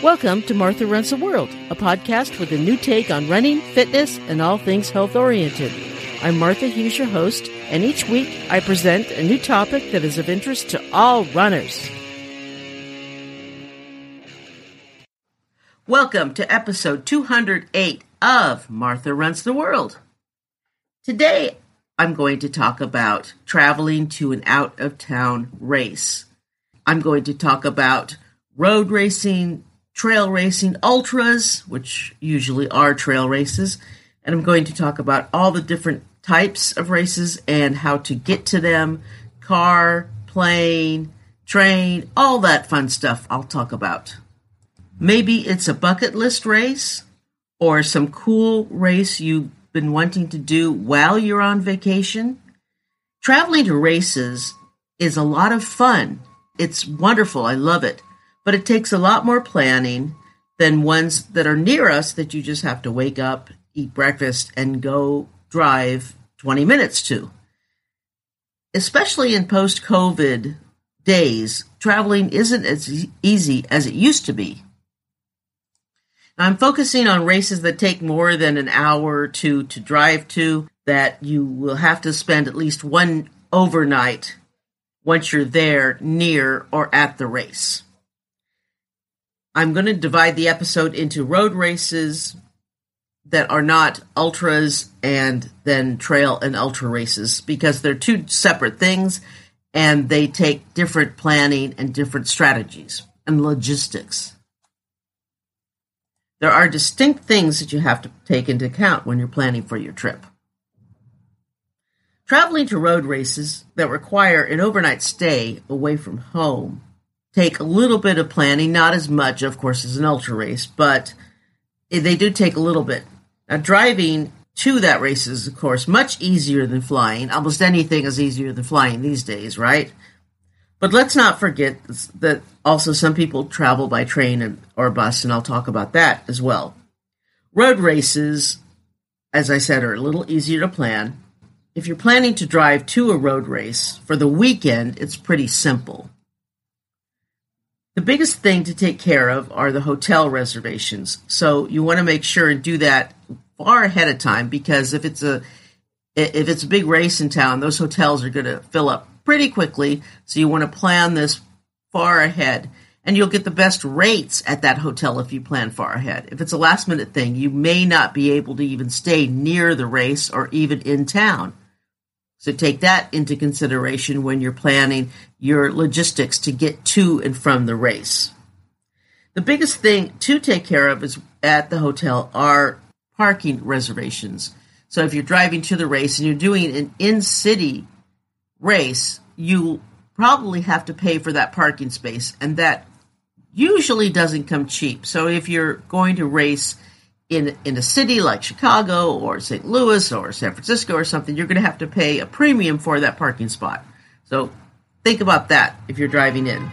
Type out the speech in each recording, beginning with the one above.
Welcome to Martha Runs the World, a podcast with a new take on running, fitness, and all things health oriented. I'm Martha Hughes, your host, and each week I present a new topic that is of interest to all runners. Welcome to episode 208 of Martha Runs the World. Today I'm going to talk about traveling to an out of town race. I'm going to talk about road racing, trail racing, ultras, which usually are trail races, and I'm going to talk about all the different types of races and how to get to them car, plane, train, all that fun stuff I'll talk about. Maybe it's a bucket list race or some cool race you've been wanting to do while you're on vacation. Traveling to races is a lot of fun. It's wonderful. I love it. But it takes a lot more planning than ones that are near us that you just have to wake up, eat breakfast, and go drive 20 minutes to. Especially in post COVID days, traveling isn't as easy as it used to be. I'm focusing on races that take more than an hour or two to drive to, that you will have to spend at least one overnight once you're there, near, or at the race. I'm going to divide the episode into road races that are not ultras and then trail and ultra races because they're two separate things and they take different planning and different strategies and logistics. There are distinct things that you have to take into account when you're planning for your trip. Traveling to road races that require an overnight stay away from home take a little bit of planning, not as much, of course, as an ultra race, but they do take a little bit. Now, driving to that race is, of course, much easier than flying. Almost anything is easier than flying these days, right? But let's not forget that also some people travel by train or bus, and I'll talk about that as well. Road races, as I said, are a little easier to plan. If you're planning to drive to a road race for the weekend, it's pretty simple. The biggest thing to take care of are the hotel reservations. So you want to make sure and do that far ahead of time because if it's a if it's a big race in town, those hotels are going to fill up pretty quickly. So you want to plan this far ahead. And you'll get the best rates at that hotel if you plan far ahead. If it's a last minute thing, you may not be able to even stay near the race or even in town. So take that into consideration when you're planning your logistics to get to and from the race. The biggest thing to take care of is at the hotel are parking reservations. So if you're driving to the race and you're doing an in-city race, you probably have to pay for that parking space, and that usually doesn't come cheap. So if you're going to race in in a city like Chicago or St. Louis or San Francisco or something, you're going to have to pay a premium for that parking spot. So think about that if you're driving in.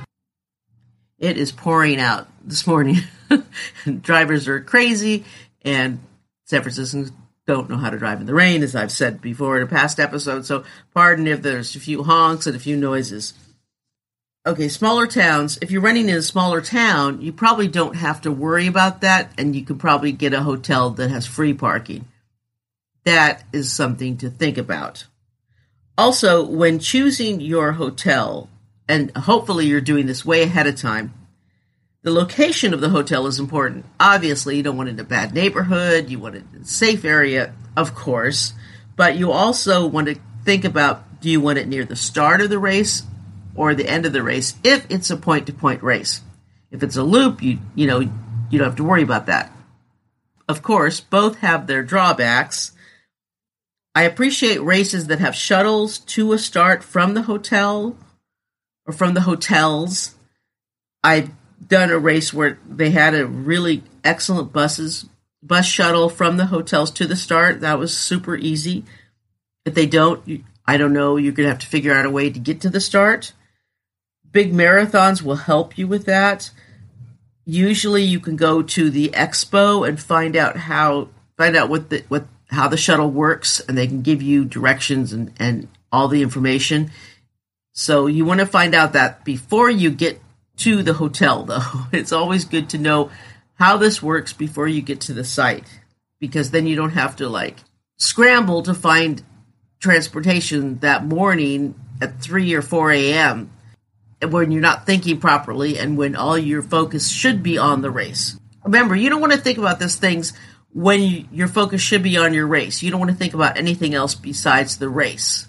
It is pouring out this morning. Drivers are crazy, and San Franciscans don't know how to drive in the rain, as I've said before in a past episode. So pardon if there's a few honks and a few noises. Okay, smaller towns. If you're running in a smaller town, you probably don't have to worry about that, and you can probably get a hotel that has free parking. That is something to think about. Also, when choosing your hotel, and hopefully you're doing this way ahead of time, the location of the hotel is important. Obviously, you don't want it in a bad neighborhood, you want it in a safe area, of course, but you also want to think about do you want it near the start of the race or the end of the race if it's a point to point race. If it's a loop, you you know, you don't have to worry about that. Of course, both have their drawbacks. I appreciate races that have shuttles to a start from the hotel or from the hotels. I've done a race where they had a really excellent buses bus shuttle from the hotels to the start. That was super easy. If they don't, I don't know, you're going to have to figure out a way to get to the start. Big marathons will help you with that. Usually you can go to the expo and find out how find out what the what how the shuttle works and they can give you directions and, and all the information. So you want to find out that before you get to the hotel, though. It's always good to know how this works before you get to the site because then you don't have to like scramble to find transportation that morning at 3 or 4 a.m. when you're not thinking properly and when all your focus should be on the race. Remember, you don't want to think about these things when you, your focus should be on your race. You don't want to think about anything else besides the race.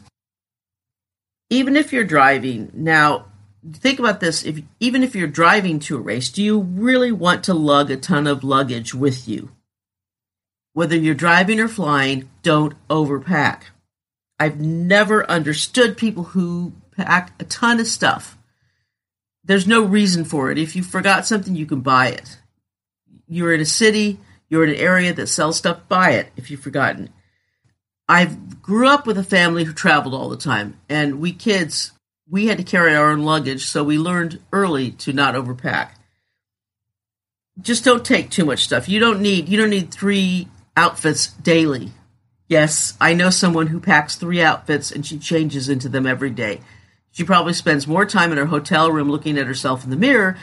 Even if you're driving, now think about this if even if you're driving to a race, do you really want to lug a ton of luggage with you? Whether you're driving or flying, don't overpack. I've never understood people who pack a ton of stuff. There's no reason for it. If you forgot something, you can buy it. You're in a city, you're in an area that sells stuff, buy it if you've forgotten. I grew up with a family who traveled all the time, and we kids, we had to carry our own luggage, so we learned early to not overpack. Just don't take too much stuff. You don't need you don't need three outfits daily. Yes, I know someone who packs three outfits and she changes into them every day. She probably spends more time in her hotel room looking at herself in the mirror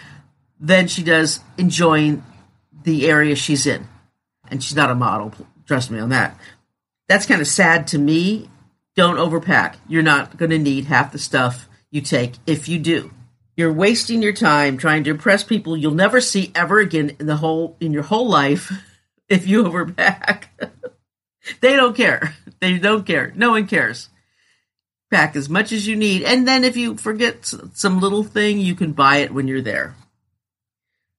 than she does enjoying the area she's in. And she's not a model, trust me on that. That's kind of sad to me. Don't overpack. You're not going to need half the stuff you take if you do. You're wasting your time trying to impress people you'll never see ever again in the whole in your whole life if you overpack. They don't care. They don't care. No one cares. Pack as much as you need. And then if you forget some little thing, you can buy it when you're there.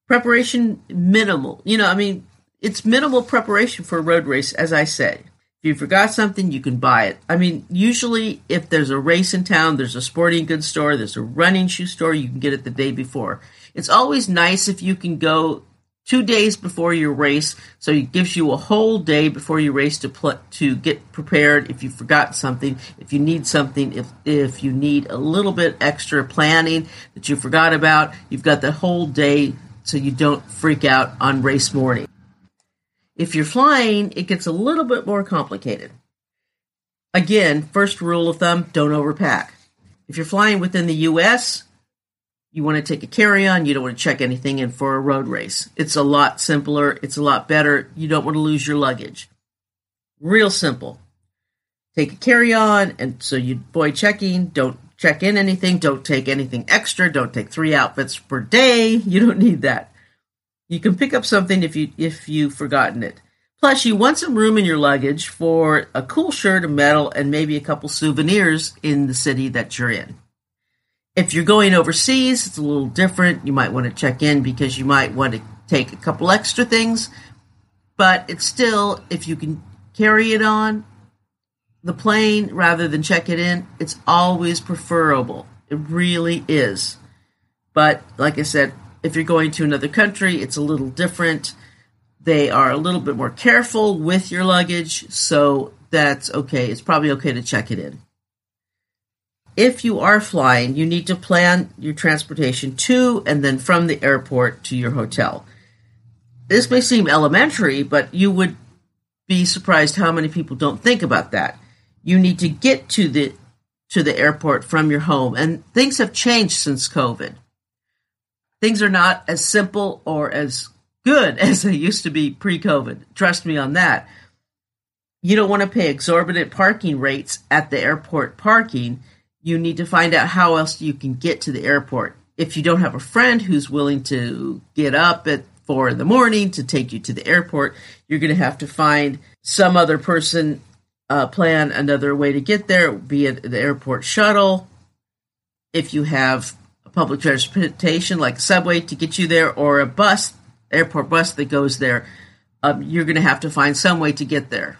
Preparation minimal. You know, I mean, it's minimal preparation for a road race, as I say. If you forgot something, you can buy it. I mean, usually if there's a race in town, there's a sporting goods store, there's a running shoe store, you can get it the day before. It's always nice if you can go two days before your race, so it gives you a whole day before your race to pl- to get prepared. If you forgot something, if you need something, if if you need a little bit extra planning that you forgot about, you've got the whole day so you don't freak out on race morning. If you're flying, it gets a little bit more complicated. Again, first rule of thumb: don't overpack. If you're flying within the U.S., you want to take a carry on, you don't want to check anything in for a road race. It's a lot simpler, it's a lot better. You don't want to lose your luggage. Real simple. Take a carry on, and so you avoid checking, don't check in anything, don't take anything extra, don't take three outfits per day. You don't need that. You can pick up something if you if you've forgotten it. Plus, you want some room in your luggage for a cool shirt, a medal, and maybe a couple souvenirs in the city that you're in. If you're going overseas, it's a little different. You might want to check in because you might want to take a couple extra things, but it's still, if you can carry it on the plane rather than check it in, it's always preferable. It really is. But like I said, if you're going to another country, it's a little different. They are a little bit more careful with your luggage, so that's okay. It's probably okay to check it in if you are flying, you need to plan your transportation to and then from the airport to your hotel. This may seem elementary, but you would be surprised how many people don't think about that. You need to get to the to the airport from your home and things have changed since COVID. Things are not as simple or as good as they used to be pre-COVID. Trust me on that. You don't want to pay exorbitant parking rates at the airport parking you need to find out how else you can get to the airport. If you don't have a friend who's willing to get up at four in the morning to take you to the airport, you're going to have to find some other person, uh, plan another way to get there, be it the airport shuttle. If you have a public transportation like subway to get you there or a bus, airport bus that goes there, um, you're going to have to find some way to get there.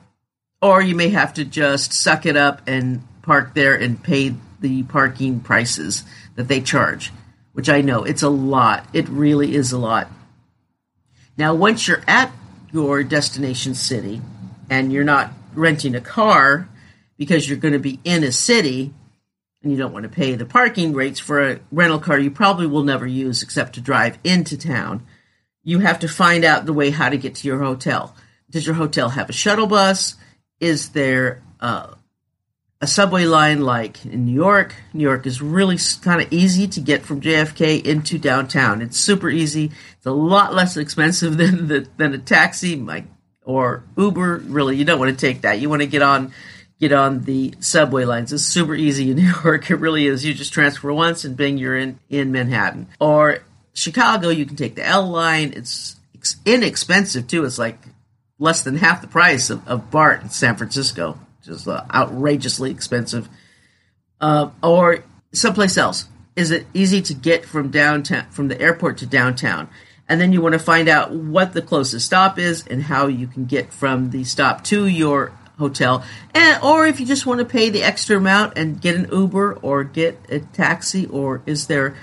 Or you may have to just suck it up and park there and pay the parking prices that they charge, which I know it's a lot. It really is a lot. Now, once you're at your destination city and you're not renting a car because you're going to be in a city and you don't want to pay the parking rates for a rental car you probably will never use except to drive into town, you have to find out the way how to get to your hotel. Does your hotel have a shuttle bus? Is there uh, a subway line like in New York. New York is really kind of easy to get from JFK into downtown. It's super easy. It's a lot less expensive than the, than a taxi like or Uber. Really, you don't want to take that. You want to get on get on the subway lines. It's super easy in New York. It really is. You just transfer once and bing, you're in in Manhattan. Or Chicago, you can take the L line. It's inexpensive too. It's like less than half the price of, of BART in San Francisco just uh, outrageously expensive, uh, or someplace else. Is it easy to get from downtown, from the airport to downtown? And then you want to find out what the closest stop is and how you can get from the stop to your hotel. And, or if you just want to pay the extra amount and get an Uber or get a taxi, or is there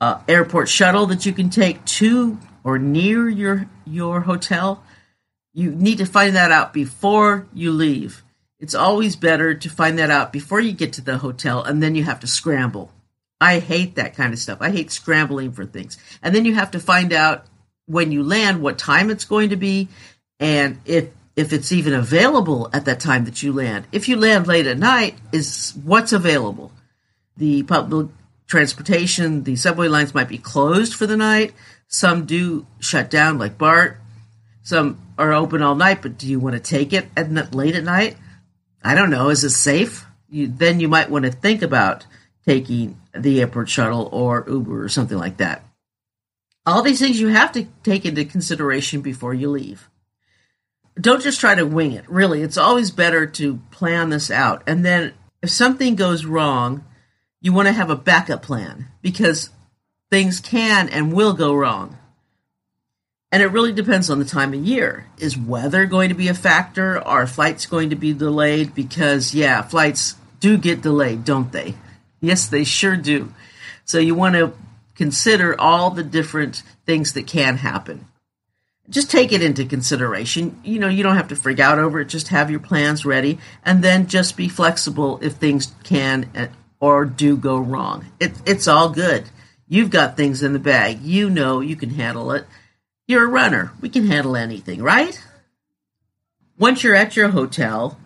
uh, airport shuttle that you can take to or near your your hotel? You need to find that out before you leave. It's always better to find that out before you get to the hotel and then you have to scramble. I hate that kind of stuff. I hate scrambling for things. And then you have to find out when you land what time it's going to be and if if it's even available at that time that you land. If you land late at night, is what's available. The public transportation, the subway lines might be closed for the night. Some do shut down, like BART. Some are open all night, but do you want to take it at late at night? I don't know, is it safe? You, then you might want to think about taking the airport shuttle or Uber or something like that. All these things you have to take into consideration before you leave. Don't just try to wing it. Really, it's always better to plan this out. And then if something goes wrong, you want to have a backup plan because things can and will go wrong. And it really depends on the time of year. Is weather going to be a factor? Are flights going to be delayed? Because, yeah, flights do get delayed, don't they? Yes, they sure do. So you want to consider all the different things that can happen. Just take it into consideration. You know, you don't have to freak out over it. Just have your plans ready and then just be flexible if things can uh, or do go wrong. It, it's all good. You've got things in the bag. You know you can handle it you're a runner. We can handle anything, right? Once you're at your hotel,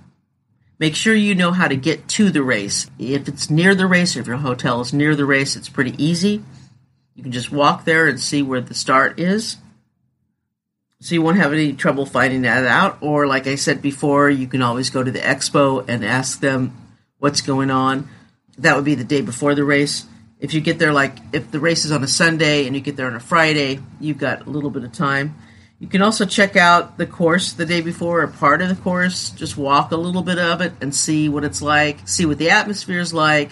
make sure you know how to get to the race. If it's near the race, or if your hotel is near the race, it's pretty easy. You can just walk there and see where the start is. So you won't have any trouble finding that out. Or, like I said before, you can always go to the expo and ask them what's going on. That would be the day before the race if you get there like if the race is on a Sunday and you get there on a Friday, you've got a little bit of time. You can also check out the course the day before, or part of the course. Just walk a little bit of it and see what it's like, see what the atmosphere is like.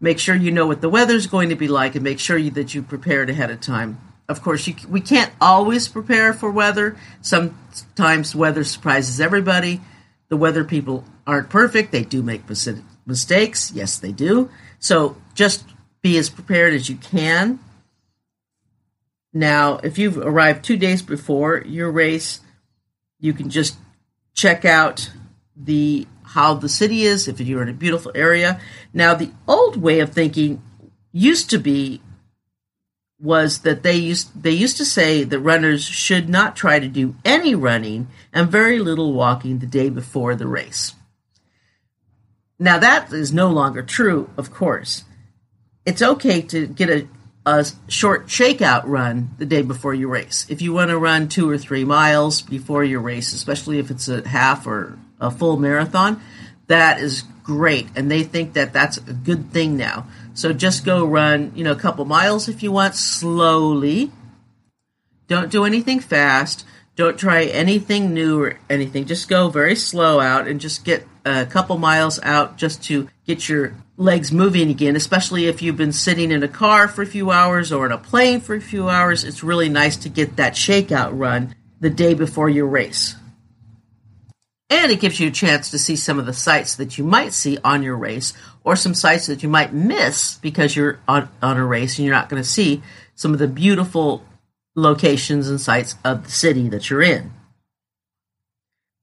Make sure you know what the weather's going to be like, and make sure you, that you prepared ahead of time. Of course, you, we can't always prepare for weather. Sometimes weather surprises everybody. The weather people aren't perfect; they do make mistakes. Yes, they do. So just be as prepared as you can. Now, if you've arrived two days before your race, you can just check out the how the city is if you're in a beautiful area. Now, the old way of thinking used to be was that they used they used to say that runners should not try to do any running and very little walking the day before the race. Now that is no longer true, of course it's okay to get a, a short shakeout run the day before your race. If you want to run two or three miles before your race, especially if it's a half or a full marathon, that is great. And they think that that's a good thing now. So just go run, you know, a couple miles if you want slowly. Don't do anything fast. Don't try anything new or anything. Just go very slow out and just get a couple miles out just to get your legs moving again, especially if you've been sitting in a car for a few hours or in a plane for a few hours. It's really nice to get that shakeout run the day before your race. And it gives you a chance to see some of the sights that you might see on your race or some sights that you might miss because you're on, on a race and you're not going to see some of the beautiful locations and sites of the city that you're in.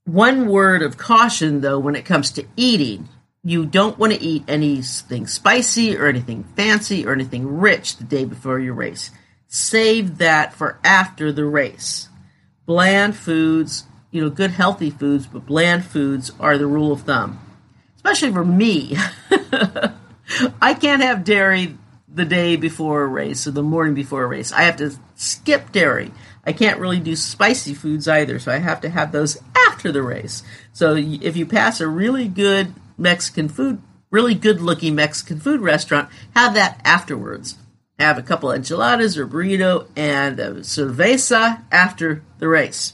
One word of caution, though, when it comes to eating you don't want to eat anything spicy or anything fancy or anything rich the day before your race. Save that for after the race. Bland foods, you know, good healthy foods, but bland foods are the rule of thumb. especially for me. I can't have dairy the day before a race or the morning before a race. I have to skip dairy. I can't really do spicy foods either, so I have to have those after the race. So if you pass a really good Mexican food, really good looking Mexican food restaurant, have that afterwards. Have a couple enchiladas or burrito and a cerveza after the race.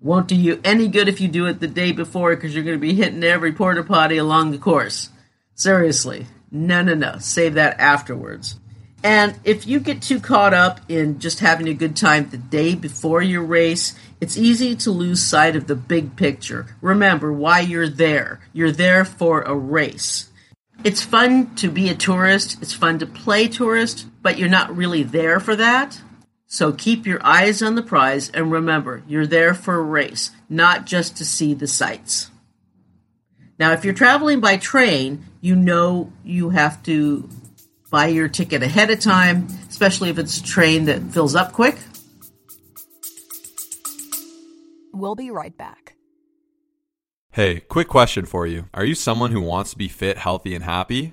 Won't do you any good if you do it the day before because you're going to be hitting every porta potty along the course. Seriously. No, no, no. Save that afterwards. And if you get too caught up in just having a good time the day before your race, it's easy to lose sight of the big picture. Remember why you're there. You're there for a race. It's fun to be a tourist, it's fun to play tourist, but you're not really there for that. So keep your eyes on the prize and remember, you're there for a race, not just to see the sights. Now, if you're traveling by train, you know you have to buy your ticket ahead of time, especially if it's a train that fills up quick. We'll be right back. Hey, quick question for you. Are you someone who wants to be fit, healthy, and happy?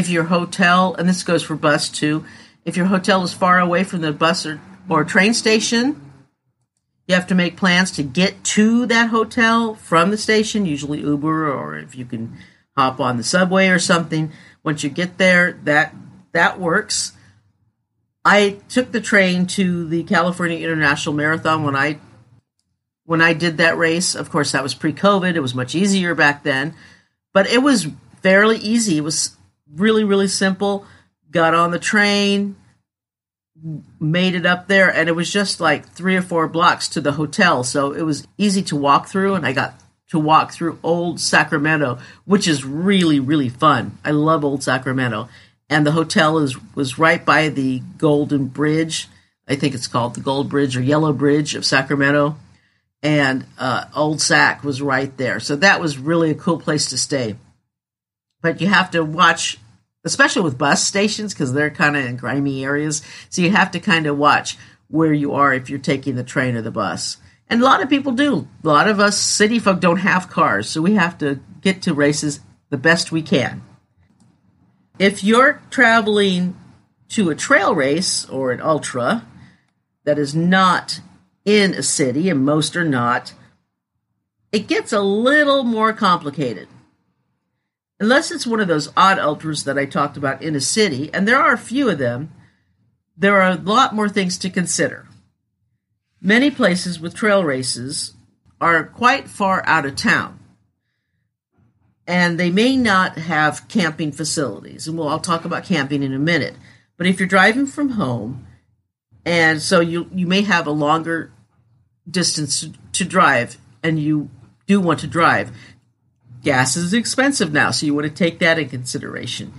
If your hotel, and this goes for bus too, if your hotel is far away from the bus or, or train station, you have to make plans to get to that hotel from the station, usually Uber or if you can hop on the subway or something. Once you get there, that that works. I took the train to the California International Marathon when I when I did that race. Of course, that was pre-COVID. It was much easier back then, but it was fairly easy. It was really, really simple. Got on the train, made it up there, and it was just like three or four blocks to the hotel. So it was easy to walk through, and I got to walk through Old Sacramento, which is really, really fun. I love Old Sacramento. And the hotel is was right by the Golden Bridge. I think it's called the Gold Bridge or Yellow Bridge of Sacramento. And uh, Old Sac was right there. So that was really a cool place to stay but you have to watch especially with bus stations because they're kind of in grimy areas. So you have to kind of watch where you are if you're taking the train or the bus. And a lot of people do. A lot of us city folk don't have cars so we have to get to races the best we can. If you're traveling to a trail race or an ultra that is not in a city and most are not it gets a little more complicated unless it's one of those odd ultras that I talked about in a city, and there are a few of them, there are a lot more things to consider. Many places with trail races are quite far out of town. And they may not have camping facilities. And well, I'll talk about camping in a minute. But if you're driving from home, and so you, you may have a longer distance to drive, and you do want to drive, gas is expensive now, so you want to take that in consideration.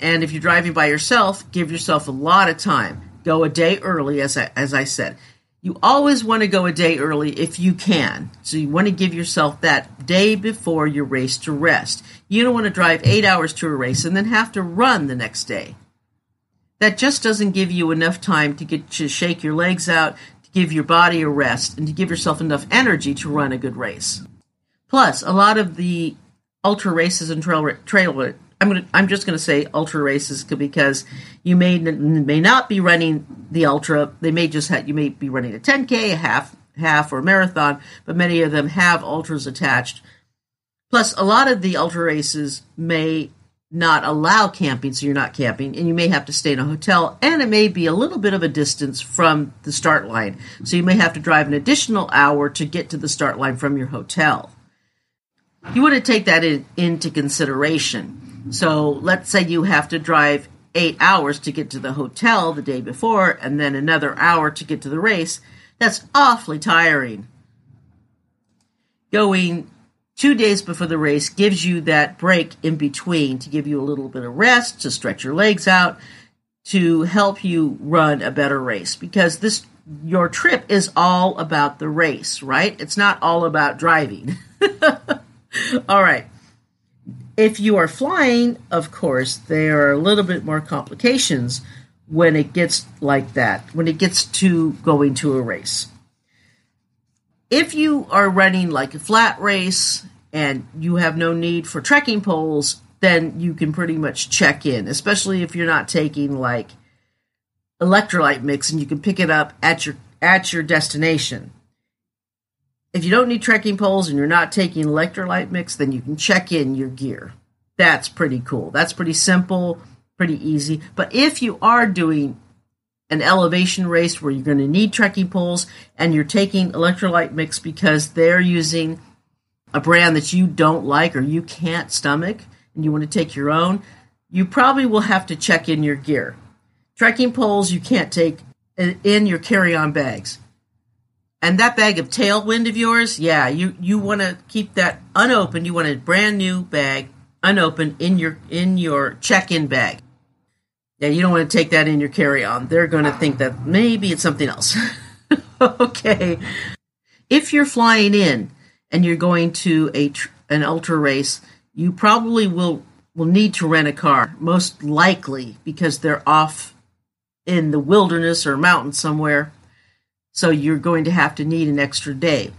And if you're driving by yourself, give yourself a lot of time. Go a day early, as I, as I said. You always want to go a day early if you can. So you want to give yourself that day before your race to rest. You don't want to drive eight hours to a race and then have to run the next day. That just doesn't give you enough time to get to shake your legs out, to give your body a rest, and to give yourself enough energy to run a good race. Plus, a lot of the ultra races and trail trail. I'm gonna I'm just gonna say ultra races because you may may not be running the ultra. They may just have you may be running a 10k, a half half or marathon, but many of them have ultras attached. Plus, a lot of the ultra races may not allow camping, so you're not camping, and you may have to stay in a hotel, and it may be a little bit of a distance from the start line. So you may have to drive an additional hour to get to the start line from your hotel you want to take that in, into consideration. So let's say you have to drive eight hours to get to the hotel the day before and then another hour to get to the race. That's awfully tiring. Going two days before the race gives you that break in between to give you a little bit of rest, to stretch your legs out, to help you run a better race because this your trip is all about the race, right? It's not all about driving. all right. If you are flying, of course, there are a little bit more complications when it gets like that, when it gets to going to a race. If you are running like a flat race and you have no need for trekking poles, then you can pretty much check in, especially if you're not taking like electrolyte mix and you can pick it up at your at your destination. If you don't need trekking poles and you're not taking electrolyte mix, then you can check in your gear. That's pretty cool. That's pretty simple, pretty easy. But if you are doing an elevation race where you're going to need trekking poles and you're taking electrolyte mix because they're using a brand that you don't like or you can't stomach and you want to take your own, you probably will have to check in your gear. Trekking poles you can't take in your carry-on bags. And that bag of tailwind of yours, yeah, you, you want to keep that unopened. You want a brand new bag unopened in your in your check-in bag. Yeah, you don't want to take that in your carry-on. They're going to think that maybe it's something else. okay. If you're flying in and you're going to a an ultra race, you probably will will need to rent a car, most likely because they're off in the wilderness or mountain somewhere. So you're going to have to need an extra day.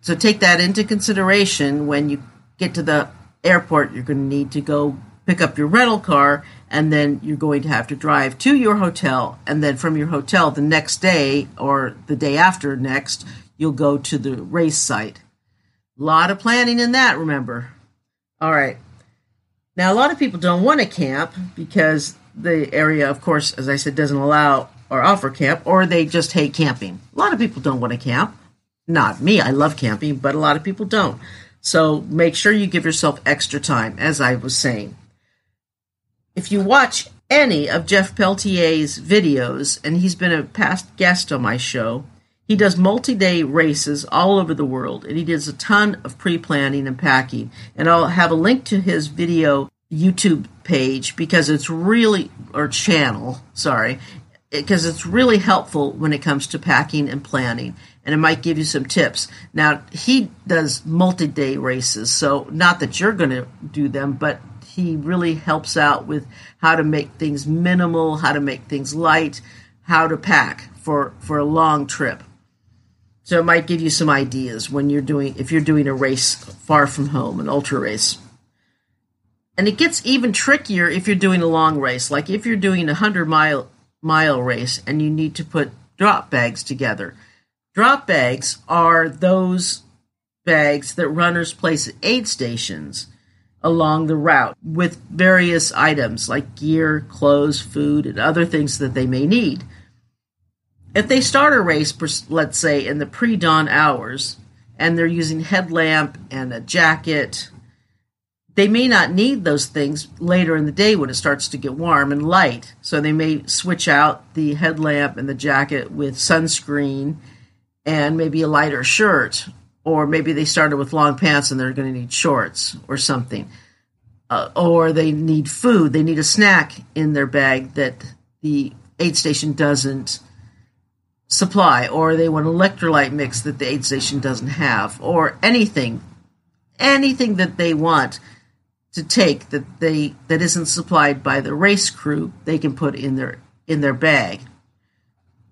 So take that into consideration when you get to the airport. You're going to need to go pick up your rental car, and then you're going to have to drive to your hotel. And then from your hotel the next day or the day after next, you'll go to the race site. A lot of planning in that, remember. All right. Now, a lot of people don't want to camp because the area, of course, as I said, doesn't allow or offer camp, or they just hate camping. A lot of people don't want to camp. Not me, I love camping, but a lot of people don't. So make sure you give yourself extra time, as I was saying. If you watch any of Jeff Peltier's videos, and he's been a past guest on my show, he does multi day races all over the world, and he does a ton of pre planning and packing. And I'll have a link to his video YouTube page because it's really, or channel, sorry, because it's really helpful when it comes to packing and planning. And it might give you some tips. Now, he does multi day races, so not that you're going to do them, but he really helps out with how to make things minimal, how to make things light, how to pack for, for a long trip. So it might give you some ideas when you're doing, if you're doing a race far from home, an ultra race. And it gets even trickier if you're doing a long race. Like if you're doing a 100 mile mile race and you need to put drop bags together. Drop bags are those bags that runners place at aid stations along the route with various items like gear, clothes, food, and other things that they may need. If they start a race, let's say in the pre dawn hours, and they're using headlamp and a jacket they may not need those things later in the day when it starts to get warm and light. So they may switch out the headlamp and the jacket with sunscreen and maybe a lighter shirt. Or maybe they started with long pants and they're going to need shorts or something. Uh, or they need food. They need a snack in their bag that the aid station doesn't supply. Or they want an electrolyte mix that the aid station doesn't have. Or anything. Anything that they want to take that they that isn't supplied by the race crew they can put in their in their bag.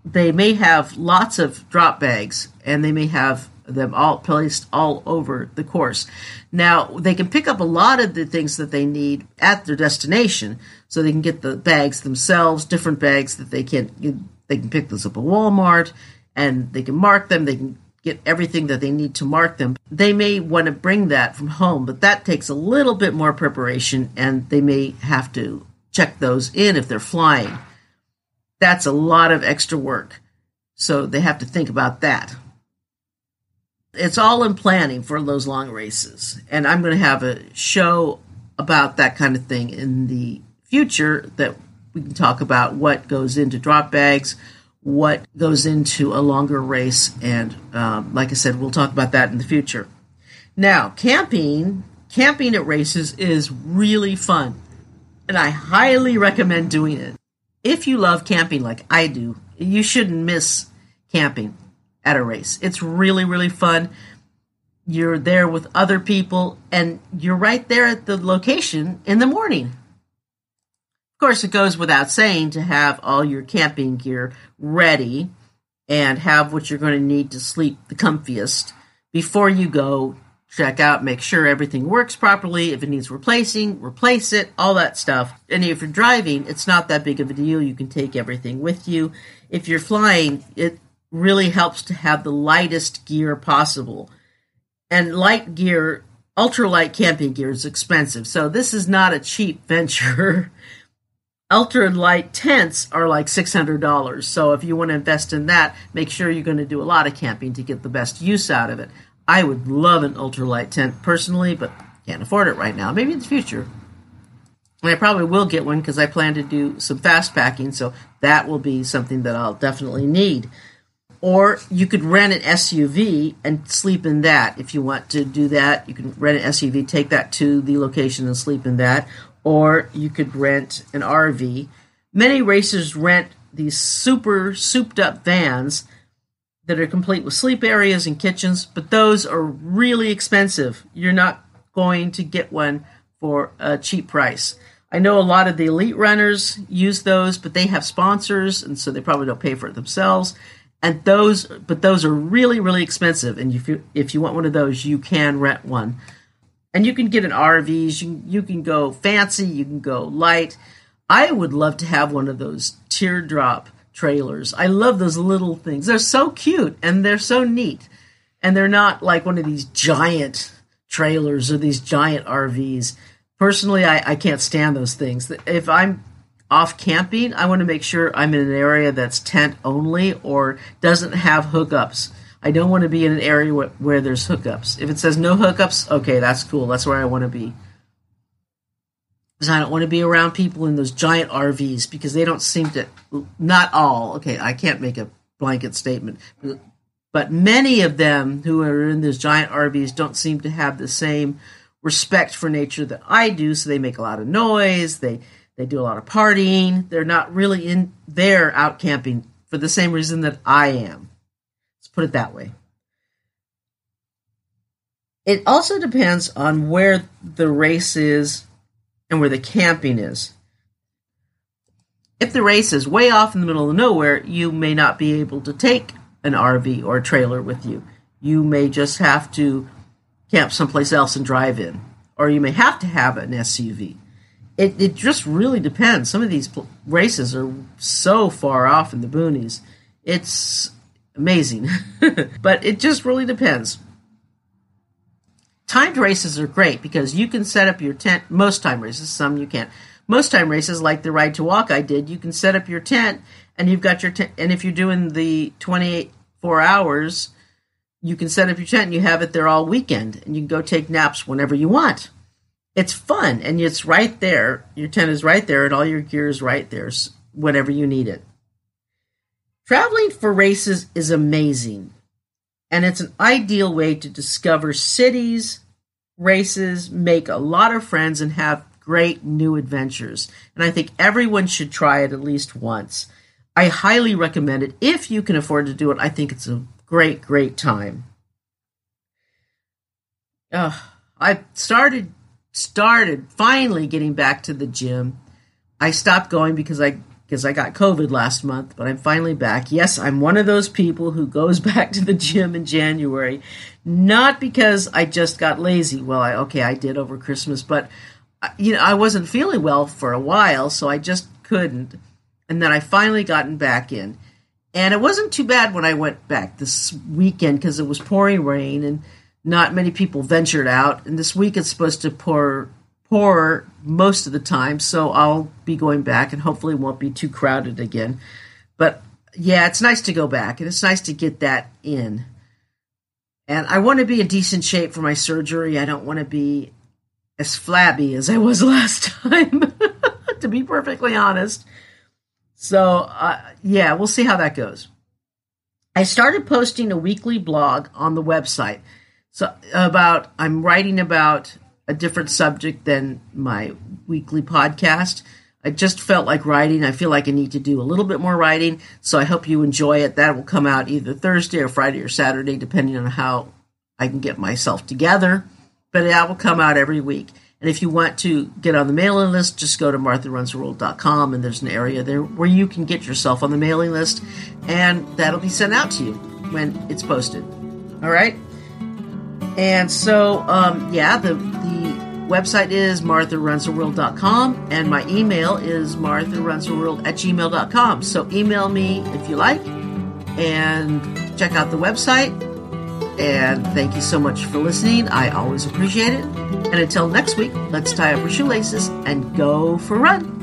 They may have lots of drop bags and they may have them all placed all over the course. Now they can pick up a lot of the things that they need at their destination so they can get the bags themselves different bags that they can they can pick those up at walmart and they can mark them they can get everything that they need to mark them. They may want to bring that from home, but that takes a little bit more preparation and they may have to check those in if they're flying. That's a lot of extra work. So they have to think about that. It's all in planning for those long races. And I'm going to have a show about that kind of thing in the future that we can talk about what goes into drop bags, what goes into a longer race. And um, like I said, we'll talk about that in the future. Now, camping, camping at races is really fun, and I highly recommend doing it. If you love camping like I do, you shouldn't miss camping at a race. It's really, really fun. You're there with other people, and you're right there at the location in the morning. Course, it goes without saying to have all your camping gear ready and have what you're going to need to sleep the comfiest before you go check out, make sure everything works properly. If it needs replacing, replace it, all that stuff. And if you're driving, it's not that big of a deal. You can take everything with you. If you're flying, it really helps to have the lightest gear possible. And light gear, ultralight camping gear is expensive. So this is not a cheap venture. Ultra light tents are like $600. So if you want to invest in that, make sure you're going to do a lot of camping to get the best use out of it. I would love an ultralight tent personally, but can't afford it right now. Maybe in the future. And I probably will get one because I plan to do some fast packing, so that will be something that I'll definitely need. Or you could rent an SUV and sleep in that. If you want to do that, you can rent an SUV, take that to the location and sleep in that. Or you could rent an RV. Many racers rent these super souped up vans that are complete with sleep areas and kitchens, but those are really expensive. You're not going to get one for a cheap price. I know a lot of the elite runners use those, but they have sponsors, and so they probably don't pay for it themselves. And those, but those are really, really expensive. And if you if you want one of those, you can rent one. And you can get an RVs. You, you can go fancy. You can go light. I would love to have one of those teardrop trailers. I love those little things. They're so cute and they're so neat. And they're not like one of these giant trailers or these giant RVs. Personally, I, I can't stand those things. If I'm off camping, I want to make sure I'm in an area that's tent only or doesn't have hookups. I don't want to be in an area where, where there's hookups. If it says no hookups, okay, that's cool. That's where I want to be because I don't want to be around people in those giant RVs because they don't seem to. Not all. Okay, I can't make a blanket statement, but many of them who are in those giant RVs don't seem to have the same respect for nature that I do. So they make a lot of noise. They they do a lot of partying. They're not really in there out camping for the same reason that I am. Put it that way. It also depends on where the race is and where the camping is. If the race is way off in the middle of nowhere, you may not be able to take an RV or a trailer with you. You may just have to camp someplace else and drive in, or you may have to have an SUV. It, it just really depends. Some of these races are so far off in the boonies. It's amazing. but it just really depends. Timed races are great because you can set up your tent. Most time races, some you can't. Most time races, like the ride to walk I did, you can set up your tent and you've got your tent. And if you're doing the 24 hours, you can set up your tent and you have it there all weekend and you can go take naps whenever you want. It's fun and it's right there. Your tent is right there and all your gear is right there whenever you need it. Traveling for races is amazing and it's an ideal way to discover cities, races, make a lot of friends, and have great new adventures. And I think everyone should try it at least once. I highly recommend it. If you can afford to do it, I think it's a great, great time. Uh, I started started finally getting back to the gym. I stopped going because I because I got COVID last month, but I'm finally back. Yes, I'm one of those people who goes back to the gym in January, not because I just got lazy. Well, I, okay, I did over Christmas, but uh, you know, I wasn't feeling well for a while, so I just couldn't. And then I finally gotten back in. And it wasn't too bad when I went back this weekend because it was pouring rain and not many people ventured out. And this week it's supposed to pour pour most of the time, so I'll be going back and hopefully won't be too crowded again. But yeah, it's nice to go back and it's nice to get that in. And I want to be in decent shape for my surgery. I don't want to be as flabby as I was last time, to be perfectly honest. So, uh, yeah, we'll see how that goes. I started posting a weekly blog on the website. So about I'm writing about a different subject than my weekly podcast. I just felt like writing. I feel like I need to do a little bit more writing. So I hope you enjoy it. That will come out either Thursday or Friday or Saturday, depending on how I can get myself together. But that will come out every week. And if you want to get on the mailing list, just go to martharunsworld.com and there's an area there where you can get yourself on the mailing list and that'll be sent out to you when it's posted. All right? And so, um, yeah, the, the website is martharunstheworld.com and my email is martharunstheworld at gmail.com. So email me if you like and check out the website. And thank you so much for listening. I always appreciate it. And until next week, let's tie up our shoelaces and go for a run.